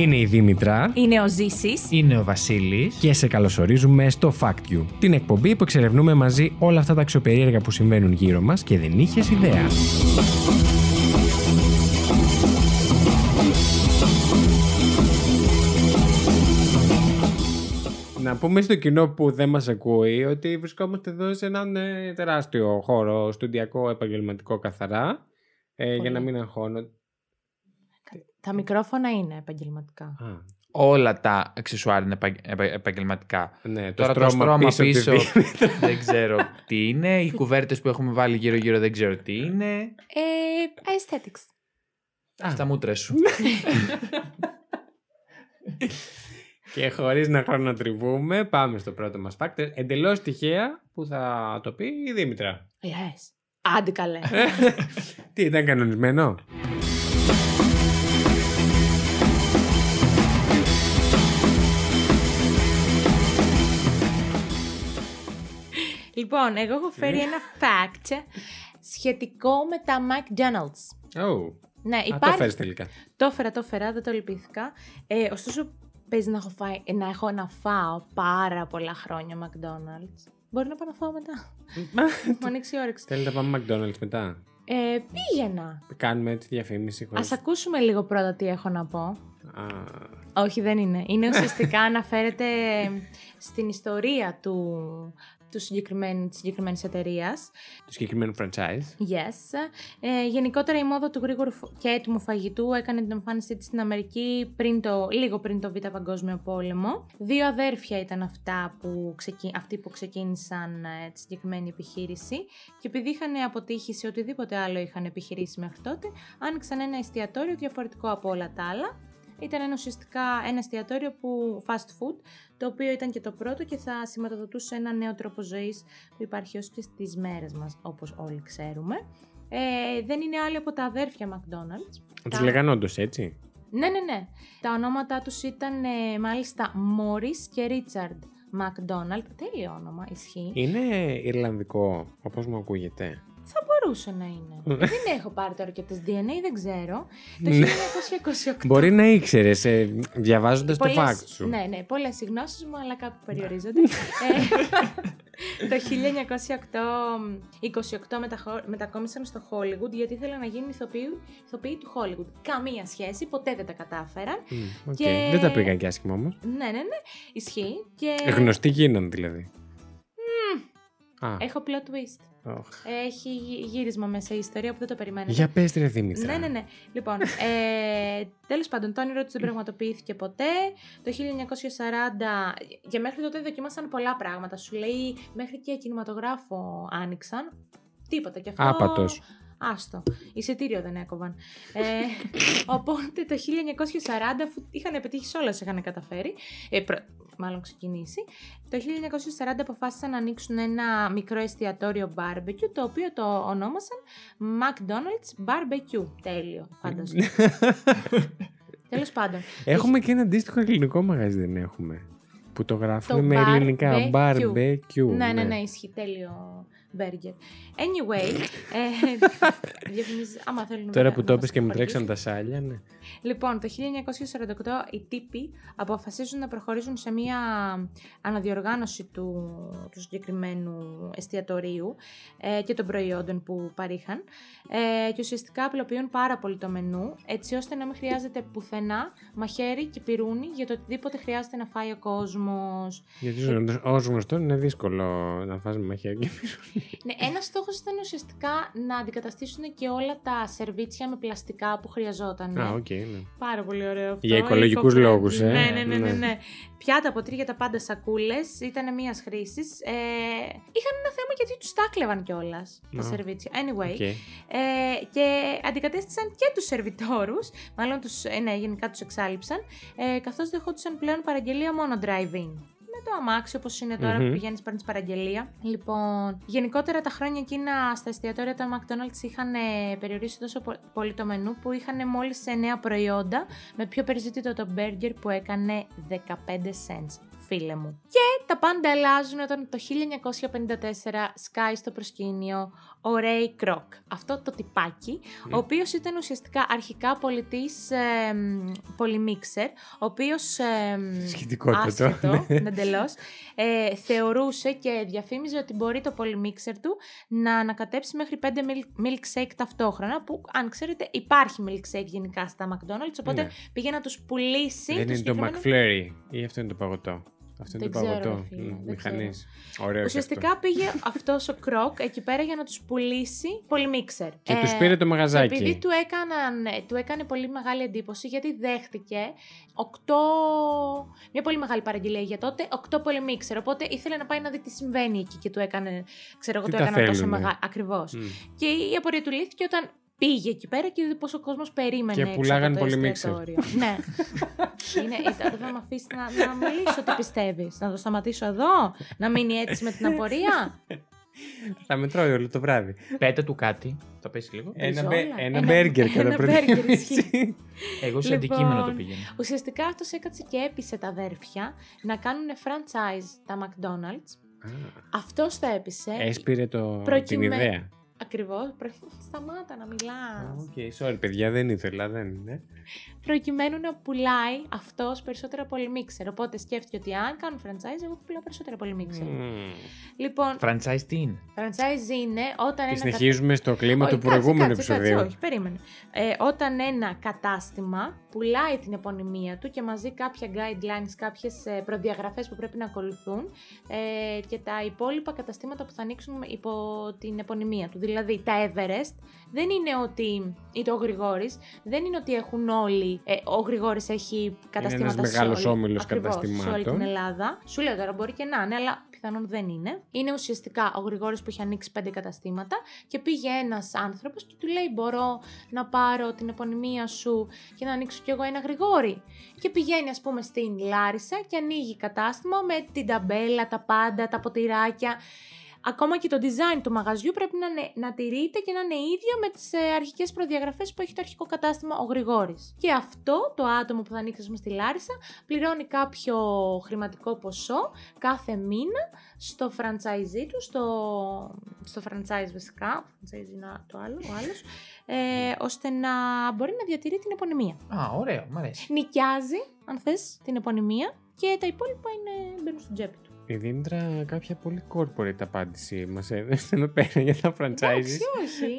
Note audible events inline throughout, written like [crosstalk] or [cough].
Είναι η Δήμητρα Είναι ο Ζήσης. Είναι ο Βασίλης. και σε καλωσορίζουμε στο Fact You, την εκπομπή που εξερευνούμε μαζί όλα αυτά τα αξιοπερίεργα που συμβαίνουν γύρω μας και δεν είχες ιδέα. Να πούμε στο κοινό που δεν μας ακούει ότι βρισκόμαστε εδώ σε έναν ε, τεράστιο χώρο, στοντιακό, επαγγελματικό καθαρά, ε, για να μην αγχώνω. Τα μικρόφωνα είναι επαγγελματικά. Α, Όλα τα αξεσουάρ είναι επαγ- επα- επαγγελματικά. ναι, το Τώρα το στρώμα, στρώμα πίσω, πίσω, τη Δήμητρα. δεν ξέρω τι είναι. Οι κουβέρτες που έχουμε βάλει γύρω-γύρω δεν ξέρω τι είναι. Ε, aesthetics. Α. Στα μούτρα σου. Και χωρίς να χρονοτριβούμε, πάμε στο πρώτο μας fact. Εντελώς τυχαία που θα το πει η Δήμητρα. Yes. Άντε καλέ. [laughs] Τι ήταν κανονισμένο; Λοιπόν, εγώ έχω φέρει ένα fact σχετικό με τα McDonald's. Oh. Ναι, Α, το υπάρχει. φέρεις τελικά. Το έφερα, το έφερα, δεν το λυπήθηκα. Ε, ωστόσο, παίζει να έχω, φάει, να έχω να φάω πάρα πολλά χρόνια McDonald's. Μπορεί να πάω να φάω μετά. [laughs] Μου ανοίξει η όρεξη. Θέλετε να πάμε McDonald's μετά; Ε, πήγαινα. Κάνουμε έτσι διαφήμιση χωρίς... Ας ακούσουμε λίγο πρώτα τι έχω να πω. Α, Όχι, δεν είναι. Είναι ουσιαστικά αναφέρεται στην ιστορία του, του συγκεκριμένου, της συγκεκριμένης εταιρείας. το συγκεκριμένο franchise. Yes. Ε, γενικότερα η μόδα του γρήγορου φ- και έτοιμου φαγητού έκανε την εμφάνισή της στην Αμερική πριν το, λίγο πριν το Β' Παγκόσμιο Πόλεμο. Δύο αδέρφια ήταν αυτά που ξεκι... αυτοί που ξεκίνησαν ε, τη συγκεκριμένη επιχείρηση και επειδή είχαν αποτύχει σε οτιδήποτε άλλο είχαν επιχειρήσει μέχρι τότε, άνοιξαν ένα εστιατόριο διαφορετικό από όλα τα άλλα. Ήταν ένα ουσιαστικά ένα εστιατόριο που fast food, το οποίο ήταν και το πρώτο και θα σηματοδοτούσε ένα νέο τρόπο ζωής που υπάρχει ως και στις μέρες μας, όπως όλοι ξέρουμε. Ε, δεν είναι άλλοι από τα αδέρφια McDonald's. Τους Τα- λέγανε όντως έτσι; Ναι, ναι, ναι. Τα ονόματά τους ήταν ε, μάλιστα Morris και Richard McDonald. Τέλειο όνομα, ισχύει. Είναι Ιρλανδικό, όπως μου ακούγεται. Θα μπορούσε να είναι. Ε, δεν έχω πάρει τώρα και τις DNA, δεν ξέρω. Το Ναι. 1928. Μπορεί να ήξερες, ε, διαβάζοντας το Πολλές- fact σου. Ναι, ναι, πολλές οι γνώσεις μου, αλλά κάπου περιορίζονται. ε, το 1928 μεταχω- μετακόμισαν στο Hollywood γιατί ήθελαν να γίνουν ηθοποιοί, ηθοποιοί του Hollywood. Καμία σχέση, ποτέ δεν τα κατάφεραν. Μμ, οκ. Και- Δεν τα πήγαν και άσχημα όμως. Ναι, ναι, ναι, ισχύει. Και Γνωστοί γίναν δηλαδή. Α, έχω plot twist. Οχ. Έχει γυ- γύρισμα μέσα η ιστορία που δεν το περιμένετε. Για πες ρε Δήμητρα. Ναι, ναι, ναι. Λοιπόν, ε, τέλος πάντων, το όνειρό του δεν πραγματοποιήθηκε ποτέ. Το 1940, για μέχρι τότε δοκίμασαν πολλά πράγματα. Σου λέει, μέχρι και κινηματογράφο άνοιξαν. Τίποτα. Και αυτό... Άπατος. Άστο. Εισιτήριο δεν έκοβαν. Ε, [laughs] οπότε το 1940, αφού είχαν πετύχει σε όλα, είχαν καταφέρει. Ε, προ- μάλλον ξεκινήσει. Το 1940 αποφάσισαν να ανοίξουν ένα μικρό εστιατόριο barbecue, το οποίο το ονόμασαν McDonald's Barbecue. Τέλειο, φανταστείτε. [laughs] Τέλος πάντων. Έχουμε και ένα αντίστοιχο ελληνικό μαγαζί, δεν έχουμε. Που το γράφουν Το με ελληνικά. barbecue. Barbecue. ναι, ναι, ναι, ισχύει. Τέλειο burger. Anyway, ε, [laughs] διαφημίζεις- άμα θέλουν να Τώρα με- που να το μας είπες και μου παρακολουθήσουν. τρέξαν τα σάλια, ναι. Λοιπόν, το 1948 οι τύποι αποφασίζουν να προχωρήσουν σε μια αναδιοργάνωση του, του συγκεκριμένου εστιατορίου ε, και των προϊόντων που παρήχαν ε, και ουσιαστικά απλοποιούν πάρα πολύ το μενού έτσι ώστε να μην χρειάζεται πουθενά μαχαίρι και πυρούνι για το οτιδήποτε χρειάζεται να φάει ο κόσμος. Γιατί ως γνωστό είναι δύσκολο να φας με μαχαίρι και Ναι, ένας στόχος ήταν ουσιαστικά να αντικαταστήσουν και όλα τα σερβίτσια με πλαστικά που χρειαζόταν. Α, οκ, ναι. Πάρα πολύ ωραίο αυτό. Για οικολογικούς eco-friendly. λόγους, ε. Ναι, ναι, ναι, ναι. Ναι. ναι. Πιάτα, ποτήρια, τα πάντα σακούλες, ήταν μίας χρήσης. Ε, είχαν ένα θέμα γιατί τους τα κλέβαν κιόλας τα Α. σερβίτσια. Anyway. Ok. Ε, και αντικατέστησαν και τους σερβιτόρους, μάλλον τους, ε, ναι, γενικά τους εξάλειψαν, ε, καθώς δεχόντουσαν πλέον παραγγελία μόνο drive-in. Με το αμάξι όπως είναι τώρα Μμμ. που πηγαίνεις παίρνεις παραγγελία. Λοιπόν, γενικότερα τα χρόνια εκείνα στα εστιατόρια των McDonald's είχαν ε, περιορίσει τόσο πο- πολύ το μενού που είχαν μόλις 9 προϊόντα με πιο περιζήτητο το burger που έκανε 15 cents. Φίλε μου. Και τα πάντα αλλάζουν όταν το 1954 σκάει στο προσκήνιο ο Ρέι Κροκ. Αυτό το τυπάκι, ο οποίος ήταν ουσιαστικά αρχικά πολιτής ε, πολυμίξερ, ο οποίος ε, Σχετικότατο, άσχετο, ναι. εντελώς, ε, θεωρούσε και διαφήμιζε ότι μπορεί το πολυμίξερ του να ανακατέψει μέχρι 5 milk- milkshake ταυτόχρονα, που αν ξέρετε υπάρχει milkshake γενικά στα McDonald's, οπότε Ναι. πήγε να τους πουλήσει. Δεν είναι το συγκεκριμένο- McFlurry ή αυτό είναι το παγωτό. Αυτό είναι Δεν το ξέρω, παγωτό. ρε φίλε, Μ, δεν Μηχανής. Ωραίο και Ουσιαστικά πήγε αυτός ο Κροκ εκεί πέρα για να τους πουλήσει πολυμίξερ. Και τους πήρε το μαγαζάκι. Και επειδή του, έκαναν, ε, του έκανε πολύ μεγάλη εντύπωση γιατί δέχτηκε 8, μια πολύ μεγάλη παραγγελία για τότε, 8 πολυμίξερ. Οπότε ήθελε να πάει να δει τι συμβαίνει εκεί και του έκανε, ξέρω εγώ, Τι του τα έκανα τόσο θέλουνε. μεγάλο. Ακριβώς. Μμ. Και η απορία του λύθηκε όταν πήγε εκεί πέρα και είδε πόσο κόσμος περίμενε. Και έξω πουλάγαν από το πολυμίξερ. εστιατόριο. ναι. [laughs] Είναι, ήταν, δεν θα με αφήσεις να, να μιλήσω τι πιστεύεις. Να το σταματήσω εδώ, να μείνει έτσι με την απορία; Θα με τρώει όλο το βράδυ. Πέτα του κάτι. Το πέσει λίγο. Ένα, όλα. μπε, ένα Ένα- μπέργκερ κατά ένα πρώτη μπέργκερ, έτσι. ισχύει. Εγώ σε Λοιπόν, αντικείμενο το πήγαινα. Ουσιαστικά αυτός έκατσε και έπεισε τα αδέρφια να κάνουν franchise τα McDonald's. Α, Αυτός τα έπεισε. Έσπηρε το, την Προκειμέ- ιδέα. Ακριβώς. Σταμάτα να μιλάς. Οκ, sorry παιδιά, δεν ήθελα, δεν είναι. προκειμένου να πουλάει αυτός περισσότερα πολυμίξερ. Οπότε σκέφτηκε ότι αν κάνουν franchise, εγώ θα πουλάω περισσότερα πολυμίξερ. Μμμ. Λοιπόν, Franchise τι είναι; franchise είναι όταν Και ένα. συνεχίζουμε στο κλίμα Όχι, του προηγούμενου κάτσε, κάτσε, επεισοδίου. όχι, περίμενε. Ε, όταν ένα κατάστημα πουλάει την επωνυμία του και μαζί κάποια guidelines, κάποιες ε, προδιαγραφές που πρέπει να ακολουθούν ε, και τα υπόλοιπα καταστήματα που θα ανοίξουν υπό την επωνυμία του. Δηλαδή τα Everest δεν είναι ότι, ή το ο Γρηγόρης, δεν είναι ότι έχουν όλοι, ε, ο Γρηγόρης έχει καταστήματα ένας σε μεγάλος όλη- όμιλος ακριβώς, σε όλη καταστημάτων. την Ελλάδα. Σου λέω τώρα μπορεί και να είναι, αλλά πιθανόν δεν είναι. Είναι ουσιαστικά ο Γρηγόρης που έχει ανοίξει πέντε καταστήματα και πήγε ένας άνθρωπος και του λέει μπορώ να πάρω την επωνυμία σου και να ανοίξω κι εγώ ένα Γρηγόρη. Και πηγαίνει ας πούμε στην Λάρισα και ανοίγει κατάστημα με την ταμπέλα, τα πάντα, τα ποτηράκια. Ακόμα και το design του μαγαζιού πρέπει να, είναι, να τηρείται και να είναι ίδιο με τις ε, αρχικές προδιαγραφές που έχει το αρχικό κατάστημα ο Γρηγόρης. Και αυτό το άτομο που θα ανοίξει ας πούμε, στη Λάρισα πληρώνει κάποιο χρηματικό ποσό κάθε μήνα στο franchisee του, στο, στο franchise βασικά, franchise είναι το άλλο, ο άλλος, ε, ώστε να μπορεί να διατηρεί την επωνυμία. Α, ωραίο, μ' αρέσει. Νοικιάζει, αν θες, την επωνυμία και τα υπόλοιπα είναι, μπαίνουν στο τσέπη του. Η Δήμητρα κάποια πολύ corporate απάντηση μας έδωσε εδώ πέρα για τα franchises. Εντάξει, όχι.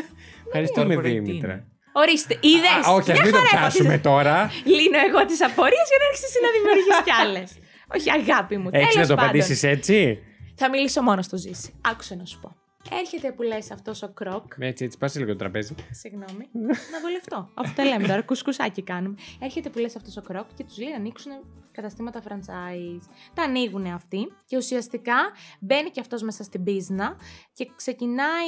[laughs] Ευχαριστούμε Corporate Δήμητρα. είναι. Ορίστε, είδες. Α, όχι, ας Μια μην το χαρά πιάσουμε είπα τώρα. τις- Λύνω εγώ τις απορίες για να έρχεσαι εσύ να δημιουργείς κι άλλες. [laughs] όχι, αγάπη μου. Έχεις να τέλος το πάντων. απαντήσεις έτσι; Θα μιλήσω μόνος στο ζήσει. Άκουσε να σου πω. Έρχεται που λες αυτός ο κροκ. Έτσι, έτσι, πάσε λίγο το τραπέζι. Συγγνώμη. να βολευτώ. Αυτό τα λέμε τώρα. Κουσκουσάκι κάνουμε. Έρχεται που λες αυτός ο κροκ και τους λέει να ανοίξουν καταστήματα franchise. Τα ανοίγουν αυτοί και ουσιαστικά μπαίνει και αυτός μέσα στην πίσνα και ξεκινάει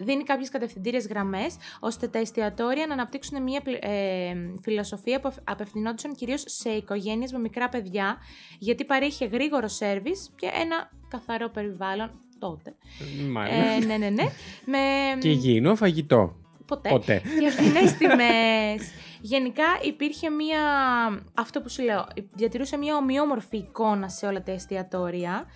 δίνει κάποιες κατευθυντήριες γραμμές ώστε τα εστιατόρια να αναπτύξουν μια πλη- ε, φιλοσοφία που απ- απευθυνόντουσαν κυρίως σε οικογένειες με μικρά παιδιά γιατί παρήχε γρήγορο σέρβις και ένα καθαρό περιβάλλον τότε. Μάλλον. Ε, ναι, ναι, ναι. Με... Και υγιεινό φαγητό. Ποτέ. Ποτέ. Και φθηνέ τιμέ. Γενικά υπήρχε μία. Αυτό που σου λέω. Διατηρούσε μία ομοιόμορφη εικόνα σε όλα τα εστιατόρια.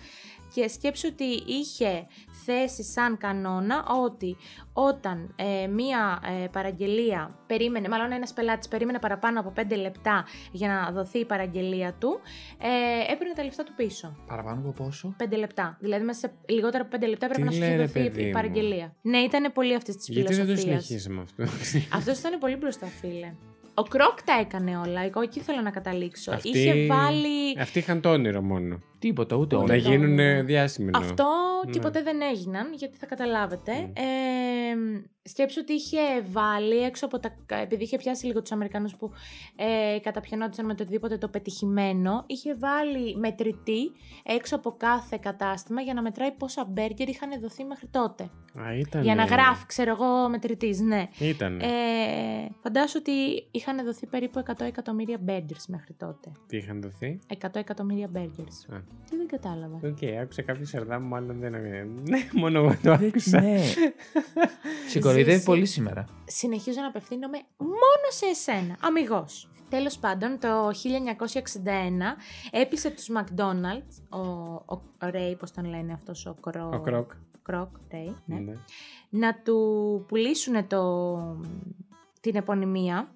Και σκέψου ότι είχε θέσει σαν κανόνα ότι όταν ε, μία ε, παραγγελία περίμενε, μάλλον ένας πελάτης περίμενε παραπάνω από 5 λεπτά για να δοθεί η παραγγελία του, ε, έπαιρνε τα λεφτά του πίσω. Παραπάνω από πόσο; 5 λεπτά. Δηλαδή μέσα σε λιγότερα από 5 λεπτά πρέπει Τι να σου λέει, έχει ρε, δοθεί παιδί η μου; παραγγελία. Ναι, ήταν πολύ αυτή τη Γιατί δεν το φιλοσοφία. συνεχίσαμε αυτό; Αυτός ήταν πολύ μπροστά, φίλε. Ο Κρόκ τα έκανε όλα. Εγώ εκεί θέλω να καταλήξω. Αυτοί- Είχε βάλει. Αυτοί είχαν το όνειρο μόνο. Τίποτα, ούτε Ούτε Να όλα. το γίνουν όνειρο. διάσημοι. εννοώ. Αυτό Ναι. και ποτέ δεν έγιναν, γιατί θα καταλάβετε. Mm. Ε, σκέψου ότι είχε βάλει έξω από τα. Επειδή είχε πιάσει λίγο τους Αμερικανούς που ε, καταπιανόντουσαν με το οτιδήποτε το πετυχημένο, είχε βάλει μετρητή έξω από κάθε κατάστημα για να μετράει πόσα μπέργκερ είχαν δοθεί μέχρι τότε. Α, ήταν. Για να γράφει, ξέρω εγώ, μετρητής, ναι. Ήταν. Ε, φαντάσου ότι είχαν δοθεί περίπου 100 εκατομμύρια burgers μέχρι τότε. Τι είχαν δοθεί; 100 εκατομμύρια burgers. Α. Τι δεν κατάλαβα. Οκ, άκουσα κάποιο σερδά μου, μάλλον δεν. [laughs] Ναι, μόνο εγώ το άκουσα. Ναι. [laughs] Συγχωρείτε Ζήσει. πολύ σήμερα. Συνεχίζω να απευθύνομαι μόνο σε εσένα, αμυγός. Τέλος πάντων, το 1961 έπεισε τους McDonald's, ο, ο, ο Ray, πώς τον λένε αυτός ο Κρό... Ο Κρόκ. Κρόκ, Ray, ναι. Ναι. να του πουλήσουν το, την επωνυμία.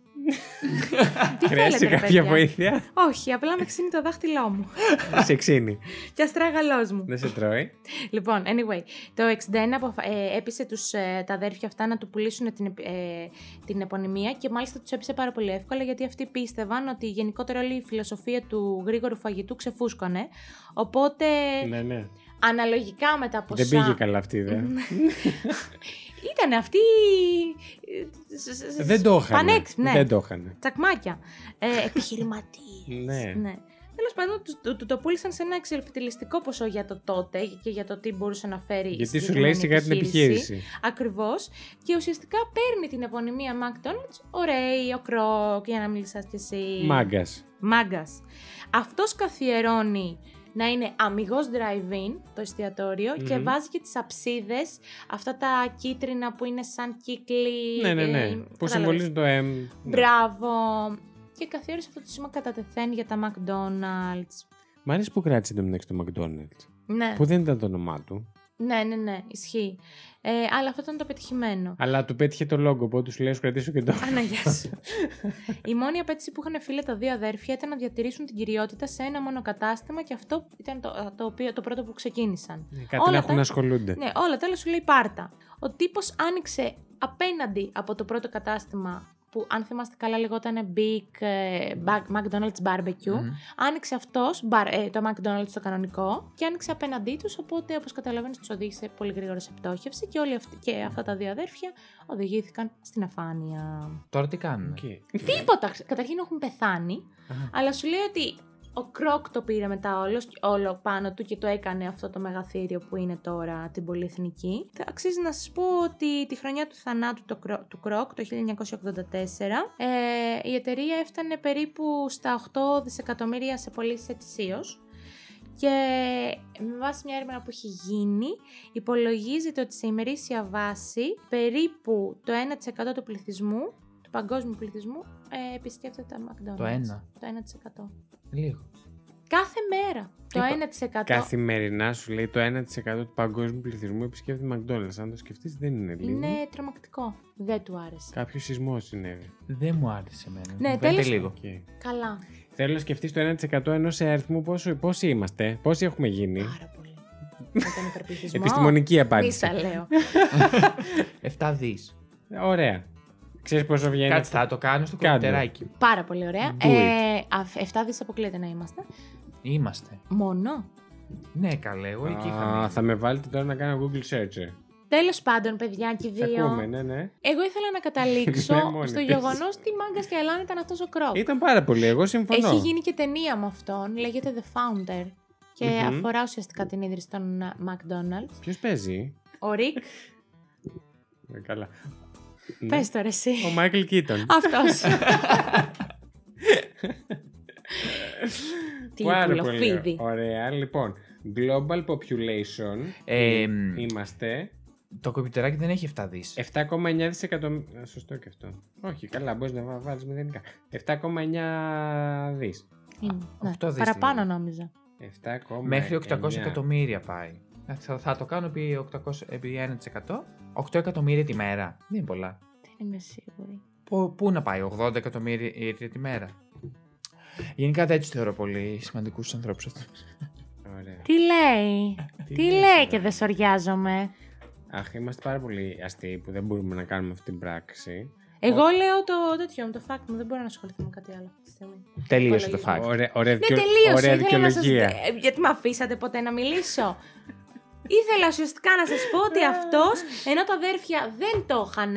Τι Χρειάζεται θέλετε, ρε κάποια παιδιά; βοήθεια; Όχι, απλά με ξύνει το δάχτυλό μου. [laughs] σε ξύνει. και αστράγαλός μου. Δεν σε τρώει. Λοιπόν, anyway, το 61 αποφα- ε, έπεισε τους, ε, τα αδέρφια αυτά να του πουλήσουν την, επ- ε, την επωνυμία και μάλιστα τους έπεισε πάρα πολύ εύκολα γιατί αυτοί πίστευαν ότι γενικότερα όλη η φιλοσοφία του γρήγορου φαγητού ξεφούσκωνε. Οπότε, ναι, ναι. Αναλογικά με τα ποσά... Δεν πήγε καλά αυτή, δε. [laughs] Ήταν αυτοί... Δεν το είχαν. Πανέξυπνοι, ναι. Δεν το είχαν. Τσακμάκια. Ε, επιχειρηματίες. [laughs] Ναι. ναι. Τέλος πάντων, τους, του- του το πούλησαν σε ένα εξελφυτιλιστικό ποσό για το τότε και για το τι μπορούσε να φέρει. η Γιατί σου λέει συγκεκριμένη σιγά την επιχείρηση. Ακριβώς. Και ουσιαστικά παίρνει την επωνυμία McDonald's ο Ray, ο Κρόκ, για να μιλήσεις κι εσύ. Μάγκας. Μάγκας. Αυτός καθιερώνει να είναι αμυγός drive-in το εστιατοριο και Μμμ. βάζει και τις αψίδες, αυτά τα κίτρινα που είναι σαν κύκλοι. Ναι, ναι, ναι. ε, Που κατάλαβες. συμβολίζουν το M. Ναι. Μπράβο. Και καθιέρωσε αυτό το σήμα κατά τεθέν για τα McDonald's. Μ' αρέσει που κράτησε το μεταξύ το McDonald's. Ναι, Που δεν ήταν το όνομά του. ναι, ναι, ναι, ισχύει. Ε, αλλά αυτό ήταν το πετυχημένο. Αλλά του πέτυχε το λόγο, οπότε τους λέει: «Σου κρατήσω και το. [laughs] Αναγιά σου. [laughs] Η μόνη απέτηση που είχαν φίλε τα δύο αδέρφια ήταν να διατηρήσουν την κυριότητα σε ένα μόνο κατάστημα και αυτό ήταν το, το, οποίο, το πρώτο που ξεκίνησαν. Κάτι Όλα να έχουν τα- να ασχολούνται. Ναι, όλα τέλος σου λέει πάρτα. Ο τύπος άνοιξε απέναντι από το πρώτο κατάστημα που αν θυμάστε καλά λεγόταν Big ε, Bag- McDonald's Barbecue. Μμμ. Άνοιξε αυτός μπαρ- ε, το McDonald's το κανονικό και άνοιξε απέναντί τους, οπότε όπως καταλαβαίνεις τους οδήγησε πολύ γρήγορα σε πτώχευση και, όλοι αυτοί, και αυτά τα δύο αδέρφια οδηγήθηκαν στην αφάνεια. Τώρα τι κάνουν; Οκ. Τίποτα. Καταρχήν έχουν πεθάνει, Αχα. αλλά σου λέει ότι ο Κρόκ το πήρε μετά όλος, όλο πάνω του και το έκανε αυτό το μεγαθύριο που είναι τώρα την πολυεθνική. Θα Αξίζει να σας πω ότι τη χρονιά του θανάτου το Κρό- του Κρόκ, το 1984, ε, η εταιρεία έφτανε περίπου στα 8 δισεκατομμύρια σε πωλήσεις ετησίως. Και με βάση μια έρευνα που έχει γίνει, υπολογίζεται ότι σε ημερήσια βάση περίπου το 1% του πληθυσμού, του παγκόσμιου πληθυσμού, ε, επισκέφτεται τα McDonald's. Το ένα. Το 1%. Λίγο. Κάθε μέρα. Το Είπα, 1%. Καθημερινά σου λέει το 1% του παγκόσμιου πληθυσμού επισκέπτεται McDonald's. Αν το σκεφτείς, δεν είναι λίγο. Είναι τρομακτικό. Δεν του άρεσε. Κάποιος σεισμός συνέβη. Δεν μου άρεσε εμένα. Ναι, Μου φαίνεται τέλος- λίγο. Οκ. Καλά. Θέλω να σκεφτείς το 1% ενός αριθμού πόσο, πόσοι είμαστε, πόσοι έχουμε γίνει. Πάρα πολύ. Με τον υπερπληθυσμό. Επιστημονική Μη απάντηση. στα λέω. [laughs] 7 δις. Ωραία. Ξέρεις πόσο βγαίνει; Κάτσε, θα το κάνω στο Κάντε. κομπιουτεράκι. Πάρα πολύ ωραία. Do it. Ε, α, 7 δις αποκλείεται να είμαστε. Είμαστε. Μόνο. Ναι, καλέ, εγώ εκεί είχα. Α, μείνει. θα με βάλετε τώρα να κάνω Google search. ε. Τέλος πάντων, παιδιά και οι Σε δύο. ακούμε, ναι, ναι. Εγώ ήθελα να [laughs] καταλήξω Ναι, μόνη στο της. γεγονός τι μάγκα και αλάν ήταν αυτός ο Κρόκ. Ήταν πάρα πολύ, εγώ συμφωνώ. Έχει γίνει και ταινία με αυτόν, λέγεται The Founder. Και Μμμ. αφορά ουσιαστικά την ίδρυση των ε, McDonald's. Ποιος παίζει; Ο Ρικ, Ε, καλά. Ναι. πες τώρα εσύ. Ο Μάικλ Κίτον. Αυτός. [laughs] Τι Πάρα πολύ πουλοφίδι. ωραία. Λοιπόν, global population Ε, είμαστε Το κομπιουτεράκι δεν έχει 7 δις. 7,9 δισεκατομμύρια. Σωστό και αυτό. Όχι, καλά, μπορείς να βάλεις μηδενικά. 7,9 δις. Είναι, ναι. οκτώ δις Παραπάνω είναι. νόμιζα. 7,9. Μέχρι 800 εκατομμύρια πάει. Θα, θα το κάνω επί, 800, επί 1%. 8 εκατομμύρια τη μέρα. Δεν είναι πολλά. Δεν είμαι σίγουρη. Πού, πού να πάει, 80 εκατομμύρια τη μέρα; Γενικά δεν τους θεωρώ πολύ σημαντικούς ανθρώπους αυτούς. Ωραία. Τι λέει; Τι Τι λες, λέει ρε. και δεν σοριάζομαι; Αχ, είμαστε πάρα πολύ αστείοι που δεν μπορούμε να κάνουμε αυτή την πράξη. Εγώ λέω το τέτοιο μου, το fact μου. Δεν μπορώ να ασχοληθώ με κάτι άλλο αυτή τη στιγμή. Τελείωσε το Υπολογίζω. fact. Ωραία, ωραία, Ναι, δικαιο- τελείωσε. ωραία Ήθελα να σας... δικαιολογία. ε, Γιατί με αφήσατε ποτέ να μιλήσω; Ήθελα ουσιαστικά να σας πω ότι αυτός, ενώ τα αδέρφια δεν το είχαν,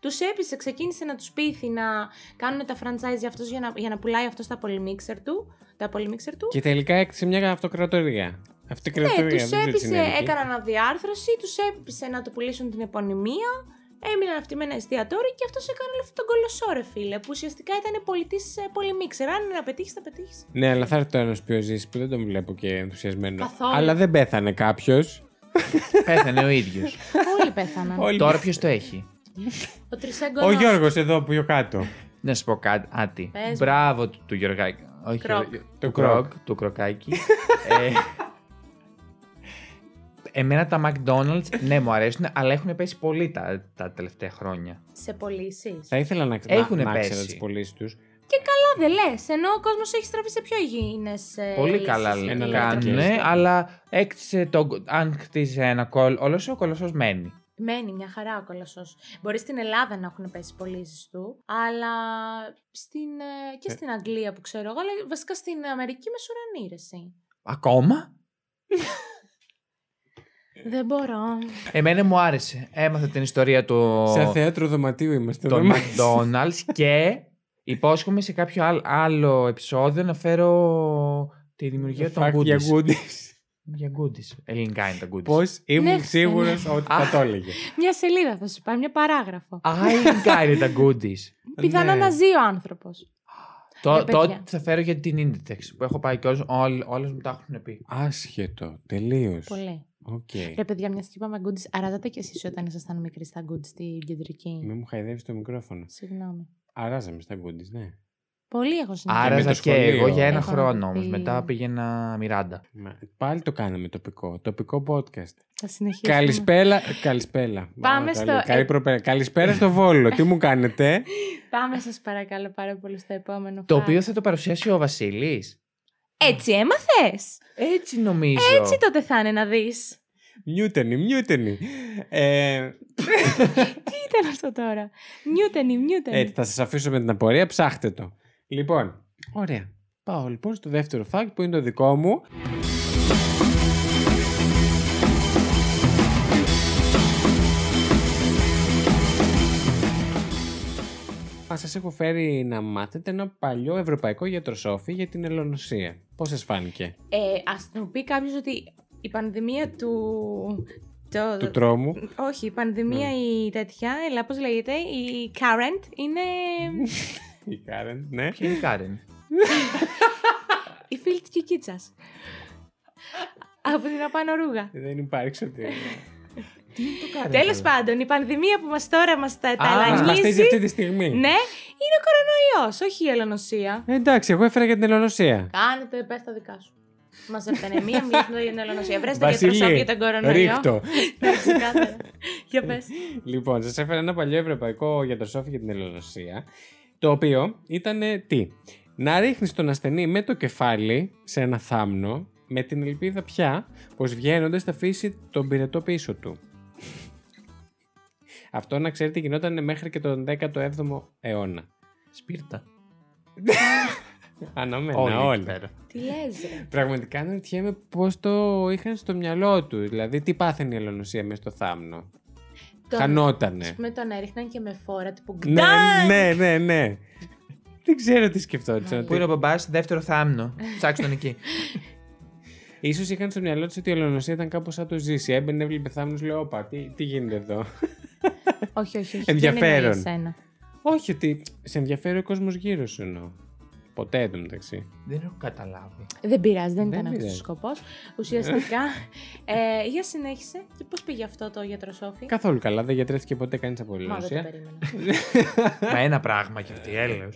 τους έπεισε, ξεκίνησε να τους πείθει να κάνουν τα franchise αυτός για να, για να πουλάει αυτός τα polymixer του. Τα polymixer του. Και τελικά έκτισε μια αυτοκρατορία. Αυτοκρατορία. Ναι, τους δεν ξέρω τι έπεισε, συνέβη εκεί. έκαναν αναδιάρθρωση, τους έπεισε να του πουλήσουν την επωνυμία, έμειναν αυτοί με ένα εστιατόριο και αυτός έκανε όλο αυτό τον κολοσσό ρε φίλε, που ουσιαστικά ήταν πολιτής ε, πολυμίξερ. Αν είναι να πετύχεις, θα πετύχεις. Ναι, αλλά θα έρθει το ένας πιο ζήσει που δεν τον βλέπω και ενθουσιασμένο. Καθόλου. Αλλά δεν πέθανε κάποιος. Πέθανε ο ίδιος. Όλοι πέθαναν. Όλοι Τώρα ποιος το έχει; Ο τρισέγγωνος. Ο Γιώργος εδώ που πιο κάτω. Να σου πω κάτι. Πες μου. Μπράβο του, του Γιωργάκη. Όχι, Κροκ. Γιωργ- Το του κροκ. κροκ, του κροκάκι. ε, εμένα τα McDonald's, ναι, μου αρέσουν, αλλά έχουν πέσει πολύ τα, τα τελευταία χρόνια. Σε πωλήσεις. Θα ήθελα να, Έχουνε να, να ξέρω πέσει. τις πωλήσεις τους. Καλά, δεν λες. Ενώ ο κόσμος έχει στραφεί σε πιο υγιεινές. Πολύ καλά Ένα κάνουν, λεπτό. αλλά έκτισε το, αν χτίζει ένα κόλ, όλος ο κολοσσός μένει. Μένει μια χαρά ο κολοσσός. Μπορεί στην Ελλάδα να έχουν πέσει πωλήσει του, αλλά στην, ε, και Ε. στην Αγγλία που ξέρω εγώ, αλλά βασικά στην Αμερική με σουρανή, ρε εσύ. Ακόμα; Δεν μπορώ. Εμένα μου άρεσε. Έμαθα την ιστορία του Σε θέατρο δωματίου είμαστε των εδώ. McDonald's και υπόσχομαι σε κάποιο άλλ- άλλο επεισόδιο να φέρω τη δημιουργία των Fact για Goody's. Goody's. Για Goody's. Ελληνικά είναι τα Goody's. Πώς ήμουν Ναι, σίγουρος ναι. ότι θα το έλεγε. Μια σελίδα θα σου πάει, μια παράγραφο. Α, ελληνικά είναι τα Goody's. [laughs] Πιθανό Ναι. να ζει ο άνθρωπος. Το, Για παιδιά. τότε θα φέρω για την Inditex που έχω πάει και όλες, όλ- όλες μου τα έχουν πει. Άσχετο. Τελείως. Πολύ. Οκ. Ρε παιδιά, μιας και είπαμε goodies, αράζατε κι εσείς όταν ήσασταν μικροί στα goodies στην κεντρική; Μην μου χαϊδεύεις το μικρόφωνο. Συγγνώμη. Αράζαμε στα goodies, ναι. Πολύ έχω συνηθίσει. με Άραζα το και σχολείο. εγώ για ένα Έχω χρόνο όμως. πει- Μετά πήγαινα Μιράντα. Μα, Πάλι το κάναμε τοπικό. Τοπικό podcast. Θα συνεχίσουμε. Καλησπέρα. Καλησπέρα. Πάμε Μα, στο- καλή- καλή ε- προπέρα. Καλησπέρα στο Βόλο. Τι μου κάνετε; [laughs] Πάμε σας παρακαλώ πάρα πολύ στο επόμενο Το fact. οποίο θα το παρουσιάσει ο Βασίλης. Έτσι έμαθες! Έτσι νομίζω. Έτσι τότε θα είναι να δεις. Νιούτενι, νιούτενι. Ε, Τι ήταν αυτό τώρα; Νιούτενι, νιούτενι. έτσι, θα σας αφήσω με την απορία. Ψάχτε το. Λοιπόν, ωραία. Πάω λοιπόν στο δεύτερο fact που είναι το δικό μου. Α, σας έχω φέρει να μάθετε ένα παλιό ευρωπαϊκό γιατροσόφι για την ελονοσία. Πώς σας φάνηκε; Ε, ας μου πει κάποιος ότι η πανδημία του... Το... Του τρόμου. Όχι, η πανδημία Ναι. η τέτοια, έλα πώς λέγεται, η current είναι Η Κάρεν, ναι. Ποια είναι η Κάρεν. η φίλη της Κικίτσας. Από την απάνω ρούγα. Δεν υπάρχει ότι. Τι είναι το Κάρεν. Τέλος πάντων, η πανδημία που μας τώρα μας τα Α, Μας ταλανίζει, μαστίζει αυτή τη στιγμή. ναι, είναι ο κορονοϊός, όχι η ελονοσία. Ε, Εντάξει, εγώ έφερα για την ελονοσία. Κάνετε, πες τα δικά σου. Μαζευτene μία, μιλήσουμε για την ελονοσία. Βρες το Βασίλη, γιατροσόφι για τον κορονοϊό. ρίχτω. Εντάξει, ξεκάθαρα. Για πες. Λοιπόν, σας έφερα ένα παλιό ευρωπαϊκό γιατροσόφι για την ελονοσία. Το οποίο ήταν τι; Να ρίχνεις τον ασθενή με το κεφάλι σε ένα θάμνο, με την ελπίδα πια πως βγαίνοντας θα αφήσει τον πυρετό πίσω του. Αυτό να ξέρετε γινόταν μέχρι και τον 17ο αιώνα. Σπίρτα. [laughs] Αναμένα Όλοι όλοι. εκεί πέρα. Τι λες ρε. Πραγματικά αναρωτιέμαι πώς το είχαν στο μυαλό του. Δηλαδή, τι πάθαινε η ελονοσία μέσα στο θάμνο; Τον- Χανότανε. Ας πούμε τον έριχναν και με φόρα τύπου Ναι, γκντάν. ναι, ναι, ναι. Δεν ξέρω τι σκεφτόντουσαν. Πού είναι ο μπαμπάς, δεύτερο θάμνο. Ψάξτε τον εκεί. [laughs] Ίσως είχαν στο μυαλό τους ότι η ελονοσία ήταν κάπως σαν το ζήσει. Έμπαινε, έβλεπε θάμνους, λέω, Όπα, τι, τι γίνεται εδώ; Όχι, όχι, όχι. Ενδιαφέρον. Δεν εννοεί εσένα. Όχι, ότι σε ενδιαφέρει ο κόσμος γύρω σου εννοώ. Ποτέ εδώ μεταξύ. Δεν έχω καταλάβει. Δεν πειράζει, δεν, Δεν ήταν αυτός ο πειράζει. σκοπός. Ουσιαστικά. [laughs] ε, για συνέχισε. Και πώς πήγε αυτό το γιατροσόφι. Καθόλου καλά, δεν γιατρεύτηκε ποτέ κανείς από Μα δεν το ελονοσία. περίμενα. Μα ένα πράγμα κι αυτή, έλεος.